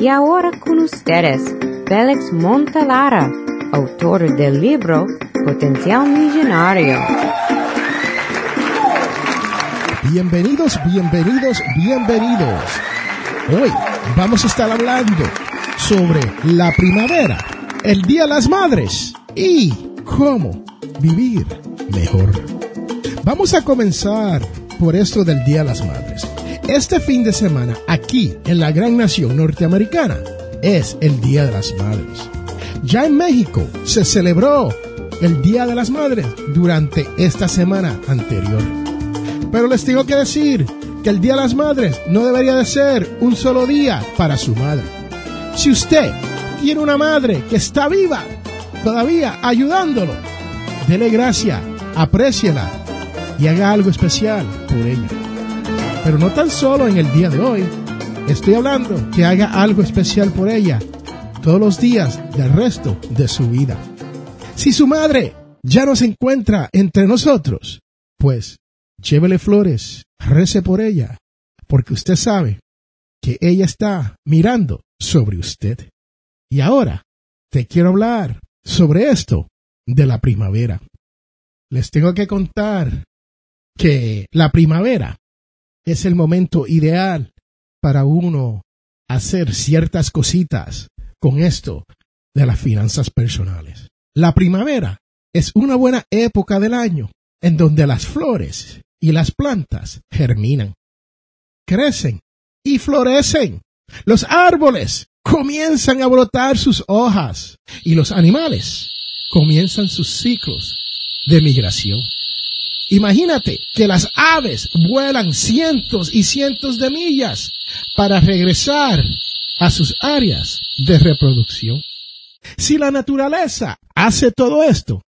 Y ahora con ustedes, Félix Montalara, autor del libro Potencial Millonario. Bienvenidos, bienvenidos, bienvenidos. Hoy vamos a estar hablando sobre la primavera, el Día de las Madres y cómo vivir mejor. Vamos a comenzar por esto del Día de las Madres. Este fin de semana, aquí en la gran nación norteamericana, es el Día de las Madres. Ya en México se celebró el Día de las Madres durante esta semana anterior. Pero les tengo que decir que el Día de las Madres no debería de ser un solo día para su madre. Si usted tiene una madre que está viva, todavía ayudándolo, dele gracia, apréciela y haga algo especial por ella. Pero no tan solo en el día de hoy, estoy hablando que haga algo especial por ella todos los días del resto de su vida. Si su madre ya no se encuentra entre nosotros, pues llévele flores, rece por ella, porque usted sabe que ella está mirando sobre usted. Y ahora te quiero hablar sobre esto de la primavera. Les tengo que contar que la primavera es el momento ideal para uno hacer ciertas cositas con esto de las finanzas personales. La primavera es una buena época del año en donde las flores y las plantas germinan, crecen y florecen. Los árboles comienzan a brotar sus hojas y los animales comienzan sus ciclos de migración. Imagínate que las aves vuelan cientos y cientos de millas para regresar a sus áreas de reproducción. Si la naturaleza hace todo esto,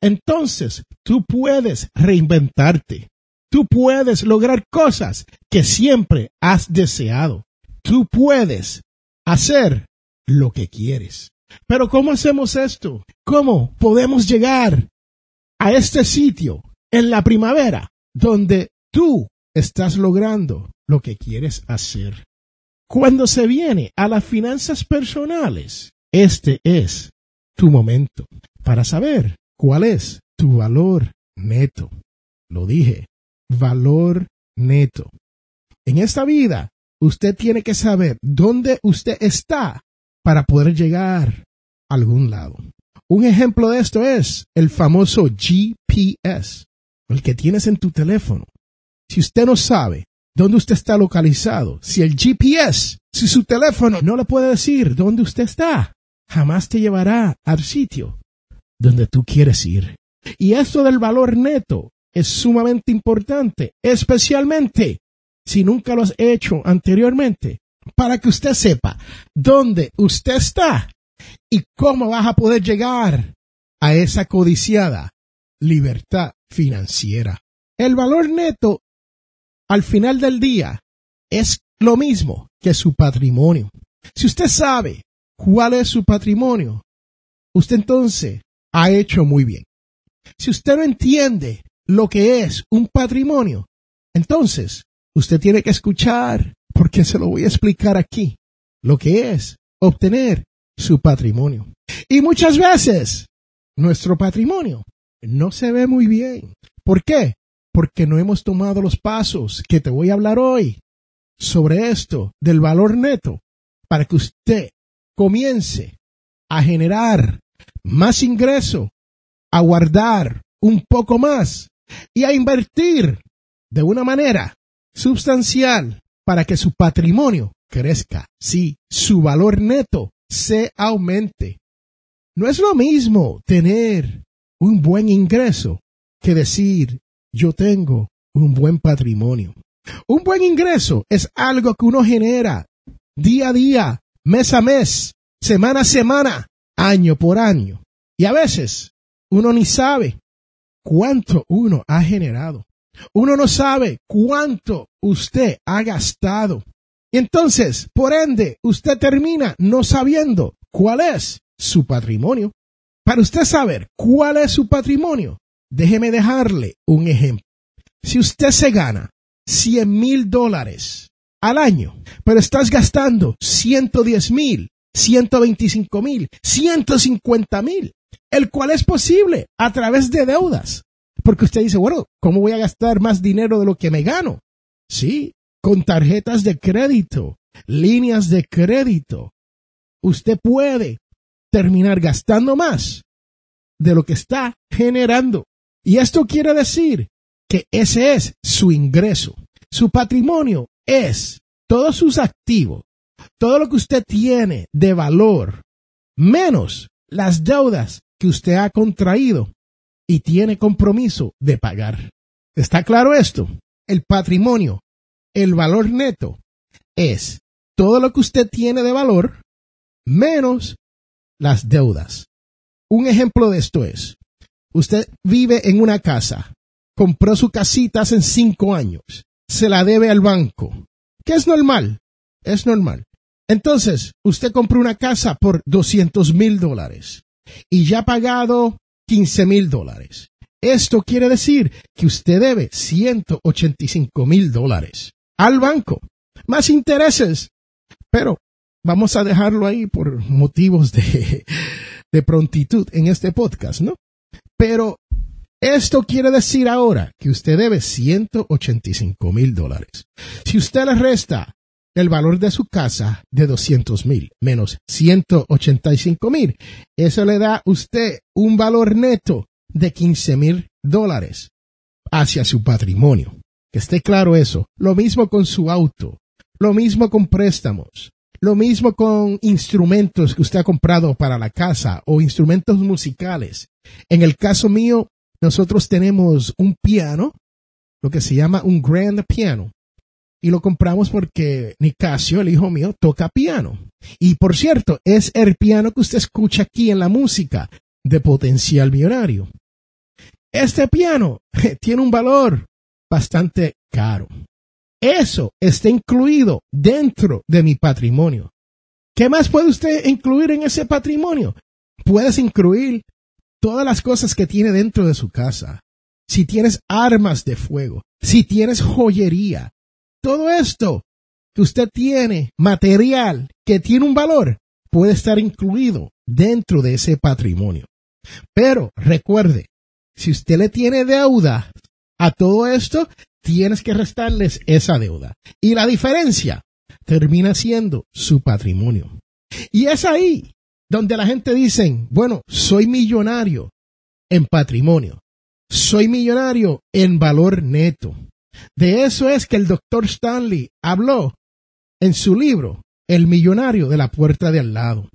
entonces tú puedes reinventarte. Tú puedes lograr cosas que siempre has deseado. Tú puedes hacer lo que quieres. Pero ¿cómo hacemos esto? ¿Cómo podemos llegar a este sitio en la primavera donde tú estás logrando lo que quieres hacer? Cuando se viene a las finanzas personales, este es tu momento para saber cuál es tu valor neto. Lo dije, valor neto. En esta vida, usted tiene que saber dónde usted está para poder llegar a algún lado. Un ejemplo de esto es el famoso GPS, el que tienes en tu teléfono. Si usted no sabe dónde usted está localizado, si el GPS, si su teléfono no le puede decir dónde usted está, jamás te llevará al sitio donde tú quieres ir. Y esto del valor neto es sumamente importante, especialmente si nunca lo has hecho anteriormente, para que usted sepa dónde usted está y cómo vas a poder llegar a esa codiciada libertad financiera. El valor neto al final del día es lo mismo que su patrimonio. Si usted sabe cuál es su patrimonio, usted entonces ha hecho muy bien. Si usted no entiende lo que es un patrimonio, entonces usted tiene que escuchar, porque se lo voy a explicar aquí, lo que es obtener su patrimonio. Y muchas veces nuestro patrimonio no se ve muy bien. ¿Por qué? Porque no hemos tomado los pasos que te voy a hablar hoy sobre esto del valor neto para que usted comience a generar más ingreso, a guardar un poco más y a invertir de una manera sustancial para que su patrimonio crezca, sí, su valor neto se aumente. No es lo mismo tener un buen ingreso que decir yo tengo un buen patrimonio. Un buen ingreso es algo que uno genera día a día, mes a mes, semana a semana, año por año. Y a veces uno ni sabe cuánto uno ha generado. Uno no sabe cuánto usted ha gastado. Y entonces, por ende, usted termina no sabiendo cuál es su patrimonio. Para usted saber cuál es su patrimonio, déjeme dejarle un ejemplo. Si usted se gana 100 mil dólares al año, pero estás gastando 110 mil, 125 mil, 150 mil, el cual es posible a través de deudas. Porque usted dice, bueno, ¿cómo voy a gastar más dinero de lo que me gano? Sí, con tarjetas de crédito, líneas de crédito. Usted puede terminar gastando más de lo que está generando. Y esto quiere decir que ese es su ingreso. Su patrimonio es todos sus activos, todo lo que usted tiene de valor, menos las deudas que usted ha contraído y tiene compromiso de pagar. ¿Está claro esto? El patrimonio, el valor neto, es todo lo que usted tiene de valor menos las deudas. Un ejemplo de esto es, usted vive en una casa, compró su casita hace cinco años, se la debe al banco, que es normal, es normal. Entonces, usted compró una casa por 200 mil dólares y ya ha pagado 15 mil dólares. Esto quiere decir que usted debe 185 mil dólares al banco, más intereses. Pero vamos a dejarlo ahí por motivos de, prontitud en este podcast, ¿no? Pero esto quiere decir ahora que usted debe 185 mil dólares. Si usted le resta el valor de su casa de 200 mil menos 185 mil, eso le da a usted un valor neto de 15 mil dólares hacia su patrimonio. Que esté claro eso. Lo mismo con su auto. Lo mismo con préstamos. Lo mismo con instrumentos que usted ha comprado para la casa o instrumentos musicales. En el caso mío, nosotros tenemos un piano, lo que se llama un grand piano. Y lo compramos porque Nicasio, el hijo mío, toca piano. Y por cierto, es el piano que usted escucha aquí en la música de potencial millonario. Este piano tiene un valor bastante caro. Eso está incluido dentro de mi patrimonio. ¿Qué más puede usted incluir en ese patrimonio? Puedes incluir todas las cosas que tiene dentro de su casa. Si tienes armas de fuego, si tienes joyería, todo esto que usted tiene, material que tiene un valor, puede estar incluido dentro de ese patrimonio. Pero recuerde, si usted le tiene deuda a todo esto, tienes que restarles esa deuda. Y la diferencia termina siendo su patrimonio. Y es ahí donde la gente dice, bueno, soy millonario en patrimonio, soy millonario en valor neto. De eso es que el doctor Stanley habló en su libro, El millonario de la puerta de al lado.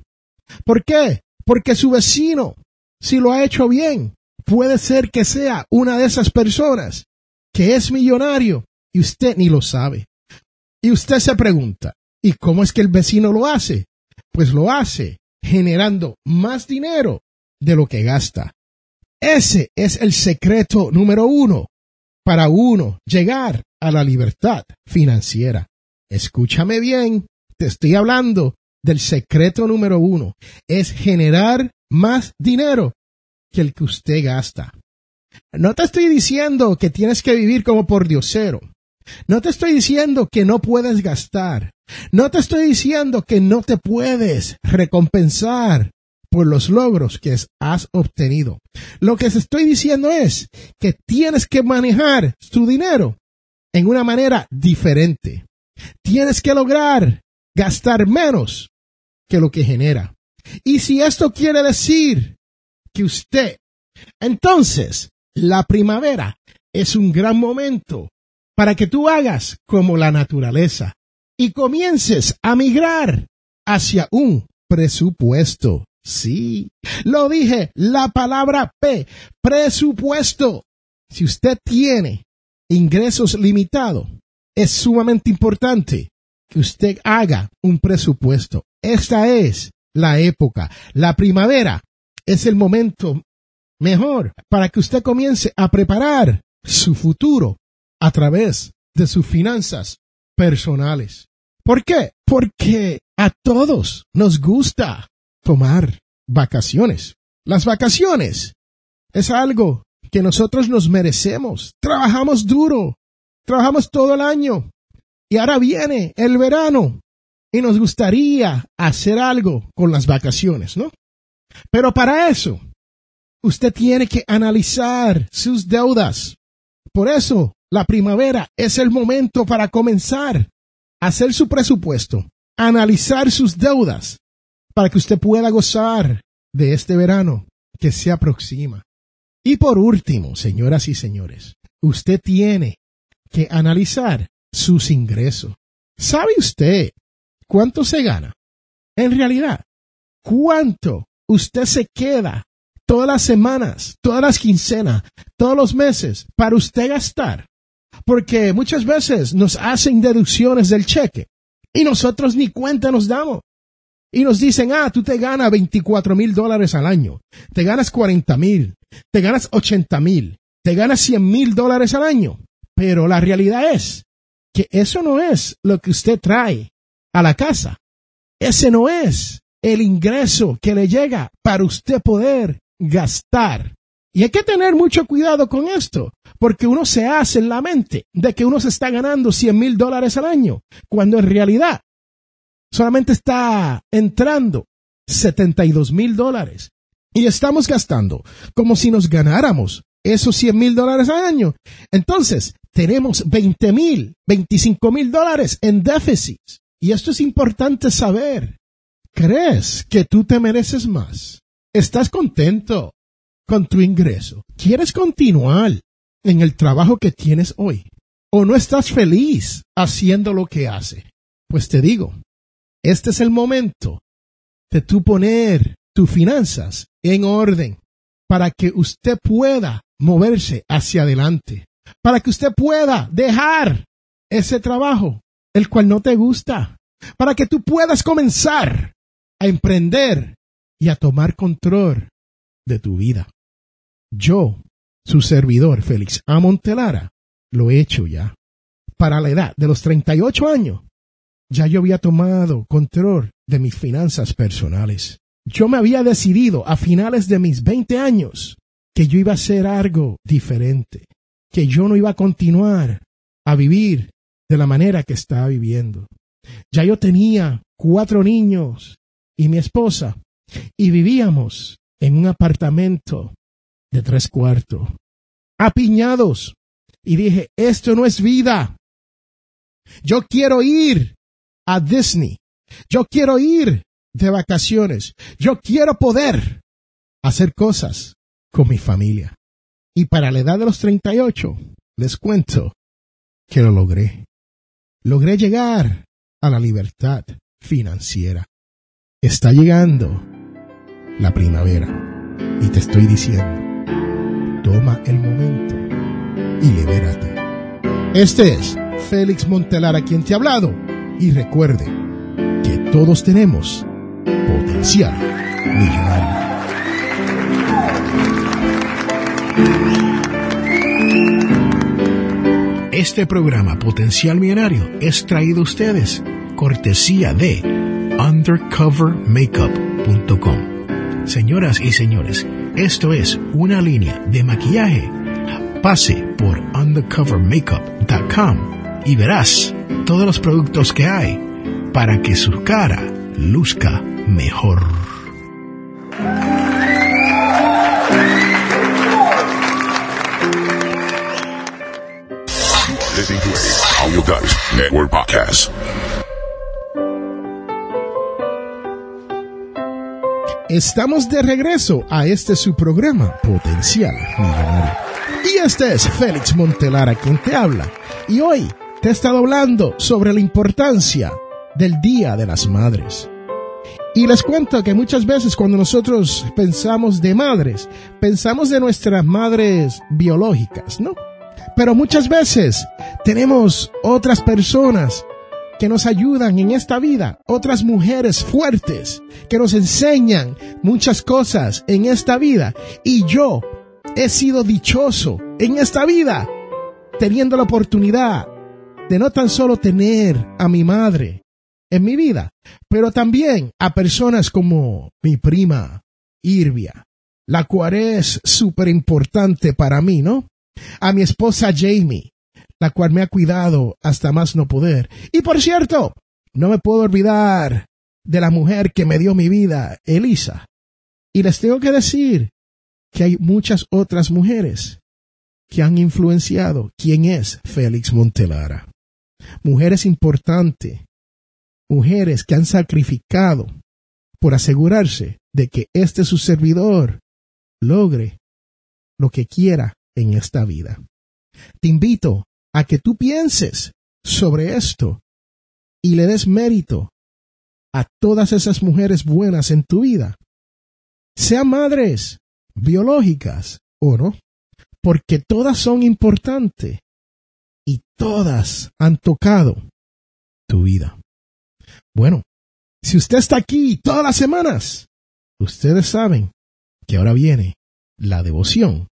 ¿Por qué? Porque su vecino, si lo ha hecho bien, puede ser que sea una de esas personas que es millonario y usted ni lo sabe. Y usted se pregunta, ¿y cómo es que el vecino lo hace? Pues lo hace generando más dinero de lo que gasta. Ese es el secreto número uno para uno llegar a la libertad financiera. Escúchame bien, te estoy hablando del secreto número uno. Es generar más dinero que el que usted gasta. No te estoy diciendo que tienes que vivir como por diosero. No te estoy diciendo que no puedes gastar. No te estoy diciendo que no te puedes recompensar por los logros que has obtenido. Lo que te estoy diciendo es que tienes que manejar tu dinero en una manera diferente. Tienes que lograr gastar menos que lo que genera. Y si esto quiere decir que usted, entonces, la primavera es un gran momento para que tú hagas como la naturaleza y comiences a migrar hacia un presupuesto. Sí, lo dije, la palabra P, presupuesto. Si usted tiene ingresos limitados, es sumamente importante que usted haga un presupuesto. Esta es la época. La primavera es el momento mejor para que usted comience a preparar su futuro a través de sus finanzas personales. ¿Por qué? Porque a todos nos gusta tomar vacaciones. Las vacaciones es algo que nosotros nos merecemos. Trabajamos duro, trabajamos todo el año Y ahora viene el verano y nos gustaría hacer algo con las vacaciones, ¿no? Pero para eso, usted tiene que analizar sus deudas. Por eso, la primavera es el momento para comenzar a hacer su presupuesto, analizar sus deudas, para que usted pueda gozar de este verano que se aproxima. Y por último, señoras y señores, usted tiene que analizar sus ingresos. ¿Sabe usted cuánto se gana? En realidad, ¿cuánto usted se queda todas las semanas, todas las quincenas, todos los meses para usted gastar? Porque muchas veces nos hacen deducciones del cheque y nosotros ni cuenta nos damos. Y nos dicen, ah, tú te ganas 24 mil dólares al año, te ganas 40 mil, te ganas 80 mil, te ganas 100 mil dólares al año. Pero la realidad es que eso no es lo que usted trae a la casa. Ese no es el ingreso que le llega para usted poder gastar. Y hay que tener mucho cuidado con esto, porque uno se hace en la mente de que uno se está ganando 100 mil dólares al año, cuando en realidad solamente está entrando 72 mil dólares. Y estamos gastando como si nos ganáramos esos 100 mil dólares al año. Entonces, tenemos 20 mil, 25 mil dólares en déficit. Y esto es importante saber. ¿Crees que tú te mereces más? ¿Estás contento con tu ingreso? ¿Quieres continuar en el trabajo que tienes hoy? ¿O no estás feliz haciendo lo que hace? Pues te digo, este es el momento de tú poner tus finanzas en orden para que usted pueda moverse hacia adelante, para que usted pueda dejar ese trabajo, el cual no te gusta, para que tú puedas comenzar a emprender y a tomar control de tu vida. Yo, su servidor Félix A. Montelara, lo he hecho ya. Para la edad de los 38 años, ya yo había tomado control de mis finanzas personales. Yo me había decidido a finales de mis 20 años que yo iba a hacer algo diferente, que yo no iba a continuar a vivir de la manera que estaba viviendo. Ya yo tenía cuatro niños y mi esposa y vivíamos en un apartamento de tres cuartos, apiñados. Y dije, esto no es vida. Yo quiero ir a Disney. Yo quiero ir de vacaciones. Yo quiero poder hacer cosas con mi familia. Y para la edad de los 38, les cuento que lo logré. Logré llegar a la libertad financiera. Está llegando la primavera y te estoy diciendo, toma el momento y libérate. Este es Félix Montelar a quien te ha hablado y recuerde que todos tenemos potencial millonario. Este programa Potencial Millonario es traído a ustedes cortesía de undercovermakeup.com. Señoras y señores, esto es una línea de maquillaje. Pase por undercovermakeup.com y verás todos los productos que hay para que su cara luzca mejor. Estamos de regreso a este su programa Potencial Millonario. Y este es Félix Montelara quien te habla. Y hoy te he estado hablando sobre la importancia del Día de las Madres. Y les cuento que muchas veces cuando nosotros pensamos de madres, pensamos de nuestras madres biológicas, ¿no? Pero muchas veces tenemos otras personas que nos ayudan en esta vida, otras mujeres fuertes que nos enseñan muchas cosas en esta vida. Y yo he sido dichoso en esta vida, teniendo la oportunidad de no tan solo tener a mi madre en mi vida, pero también a personas como mi prima Irvia, la cual es súper importante para mí, ¿no? A mi esposa Jamie, la cual me ha cuidado hasta más no poder. Y por cierto, no me puedo olvidar de la mujer que me dio mi vida, Elisa. Y les tengo que decir que hay muchas otras mujeres que han influenciado quién es Félix Montelara. Mujeres importantes, mujeres que han sacrificado por asegurarse de que este su servidor logre lo que quiera en esta vida. Te invito a que tú pienses sobre esto y le des mérito a todas esas mujeres buenas en tu vida, sean madres biológicas o no, porque todas son importantes y todas han tocado tu vida. Bueno, si usted está aquí todas las semanas, ustedes saben que ahora viene la devoción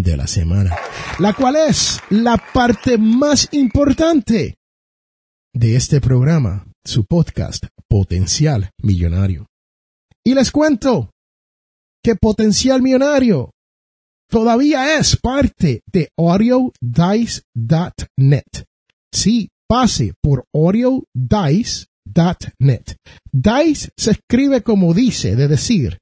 de la semana, la cual es la parte más importante de este programa, su podcast Potencial Millonario. Y les cuento que Potencial Millonario todavía es parte de audiodice.net. Sí, pase por audiodice.net. Dice se escribe como dice, de decir,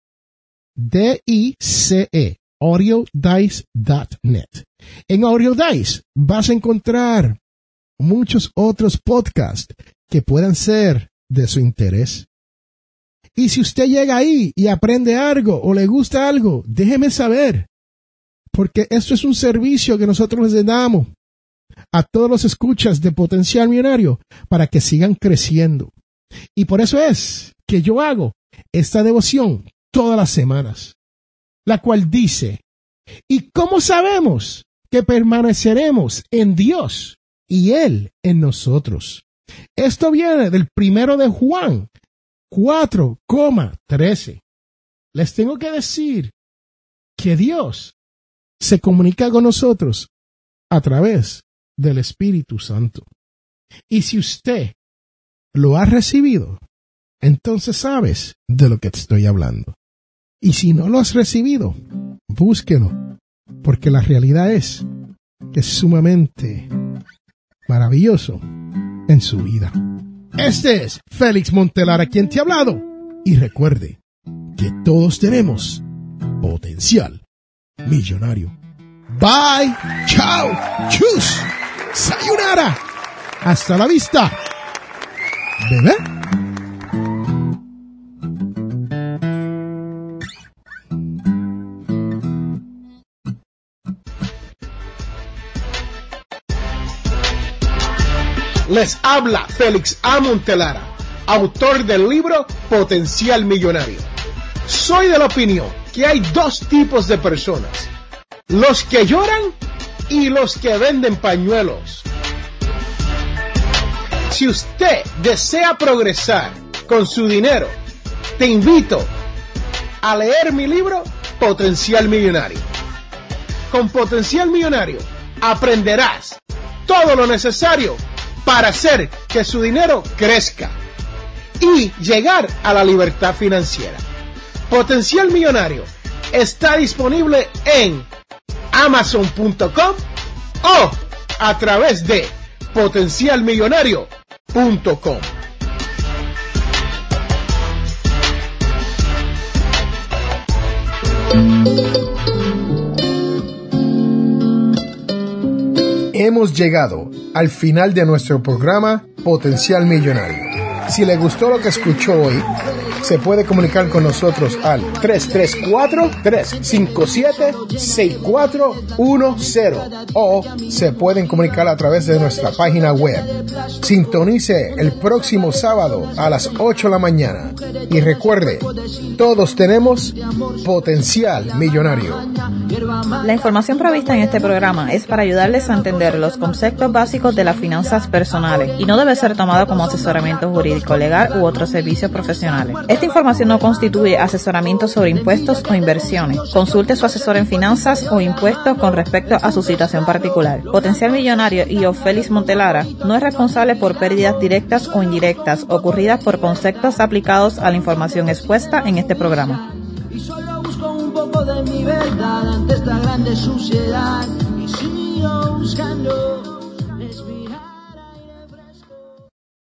D-I-C-E, audiodice.net. En AudioDice vas a encontrar muchos otros podcasts que puedan ser de su interés. Y si usted llega ahí y aprende algo o le gusta algo, déjeme saber porque esto es un servicio que nosotros les damos a todos los escuchas de potencial millonario para que sigan creciendo. Y por eso es que yo hago esta devoción todas las semanas, la cual dice, ¿y cómo sabemos que permaneceremos en Dios y Él en nosotros? Esto viene del primero de Juan 4,13. Les tengo que decir que Dios se comunica con nosotros a través del Espíritu Santo. Y si usted lo ha recibido, entonces sabes de lo que te estoy hablando. Y si no lo has recibido, búsquelo, porque la realidad es que es sumamente maravilloso en su vida. Este es Félix Montelar a quien te ha hablado. Y recuerde que todos tenemos potencial millonario. Bye, chao, chus, sayonara. Hasta la vista. Bebé. Les habla Félix A. Montelara, autor del libro Potencial Millonario. Soy de la opinión que hay dos tipos de personas, los que lloran y los que venden pañuelos. Si usted desea progresar con su dinero, te invito a leer mi libro Potencial Millonario. Con Potencial Millonario aprenderás todo lo necesario para hacer que su dinero crezca y llegar a la libertad financiera. Potencial Millonario está disponible en amazon.com o a través de potencialmillonario.com. Hemos llegado al final de nuestro programa Potencial Millonario. Si le gustó lo que escuchó hoy, se puede comunicar con nosotros al 334-357-6410 o se pueden comunicar a través de nuestra página web. Sintonice el próximo sábado a las 8 de la mañana y recuerde, todos tenemos potencial millonario. La información prevista en este programa es para ayudarles a entender los conceptos básicos de las finanzas personales y no debe ser tomado como asesoramiento jurídico legal u otros servicios profesionales. Esta información no constituye asesoramiento sobre impuestos o inversiones. Consulte su asesor en finanzas o impuestos con respecto a su situación particular. Potencial Millonario y Félix Montelara no es responsable por pérdidas directas o indirectas ocurridas por conceptos aplicados a la información expuesta en este programa un poco de mi verdad ante esta grande suciedad y sigo buscando